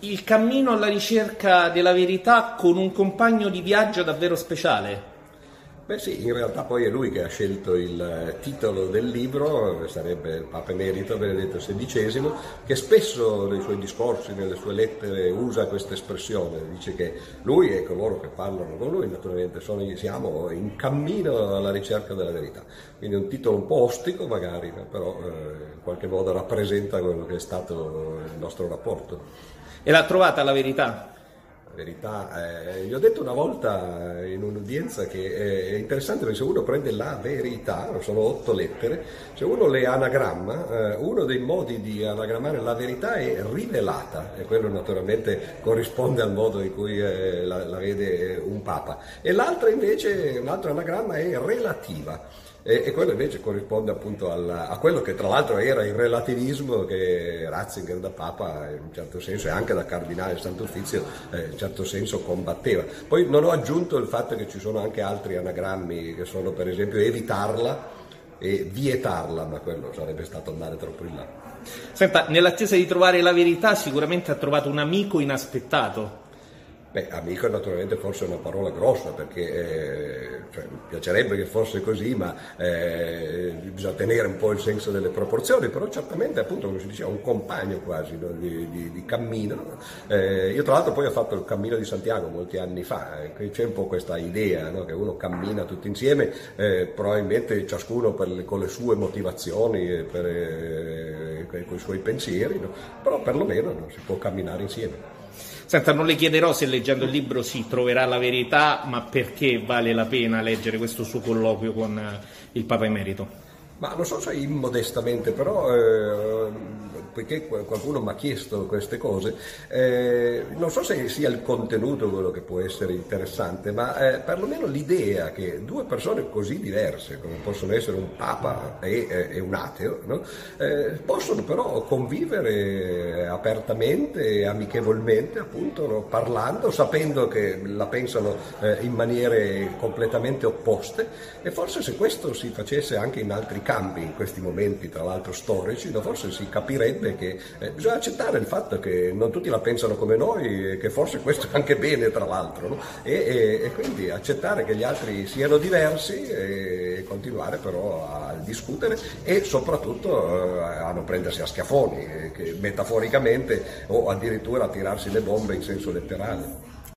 Il cammino alla ricerca della verità con un compagno di viaggio davvero speciale. Beh sì, in realtà poi è lui che ha scelto il eh, titolo del libro, sarebbe il Papa Emerito Benedetto XVI, che spesso nei suoi discorsi, nelle sue lettere usa questa espressione, dice che lui e coloro che parlano con lui naturalmente sono, siamo in cammino alla ricerca della verità. Quindi un titolo un po' ostico magari, però eh, in qualche modo rappresenta quello che è stato il nostro rapporto. E l'ha trovata la verità? Verità. Eh, gli ho detto una volta in un'udienza che è interessante perché se uno prende la verità, sono otto lettere, se uno le anagramma, eh, uno dei modi di anagrammare la verità è rivelata e quello naturalmente corrisponde al modo in cui eh, la, la, vede un papa. E l'altra invece, un altro anagramma è relativa e, quello invece corrisponde appunto alla, a quello che tra l'altro era il relativismo che Ratzinger da Papa in un certo senso e anche da Cardinale del Santo Uffizio eh, certo senso combatteva. Poi non ho aggiunto il fatto che ci sono anche altri anagrammi che sono per esempio evitarla e vietarla, ma quello sarebbe stato andare troppo in là. Senta, nell'attesa di trovare la verità sicuramente ha trovato un amico inaspettato. Beh, amico naturalmente forse è una parola grossa perché eh, cioè, mi piacerebbe che fosse così, ma eh, bisogna tenere un po' il senso delle proporzioni, però certamente appunto come si diceva un compagno quasi no, di, di, di, cammino. Eh, io tra l'altro poi ho fatto il cammino di Santiago molti anni fa, eh, c'è un po' questa idea no, che uno cammina tutti insieme, eh, probabilmente ciascuno le, con le sue motivazioni, per, eh, con i suoi pensieri, no? però perlomeno si può camminare insieme. Senta, non le chiederò se leggendo il libro si troverà la verità, ma perché vale la pena leggere questo suo colloquio con eh, il Papa Emerito? Ma non so se immodestamente, però eh, poiché qualcuno mi ha chiesto queste cose, eh, non so se sia il contenuto quello che può essere interessante, ma eh, perlomeno l'idea che due persone così diverse, come possono essere un papa e, e un ateo, no? Eh, possono però convivere apertamente e amichevolmente, appunto, no? parlando, sapendo che la pensano eh, in maniere completamente opposte e forse se questo si facesse anche in altri campi, in questi momenti tra l'altro storici, no? forse si capirebbe sarebbe che eh, bisogna accettare il fatto che non tutti la pensano come noi e che forse questo è anche bene tra l'altro no? e, e, e, quindi accettare che gli altri siano diversi e continuare però a discutere e soprattutto eh, a non prendersi a schiaffoni, eh, metaforicamente o addirittura a tirarsi le bombe in senso letterale.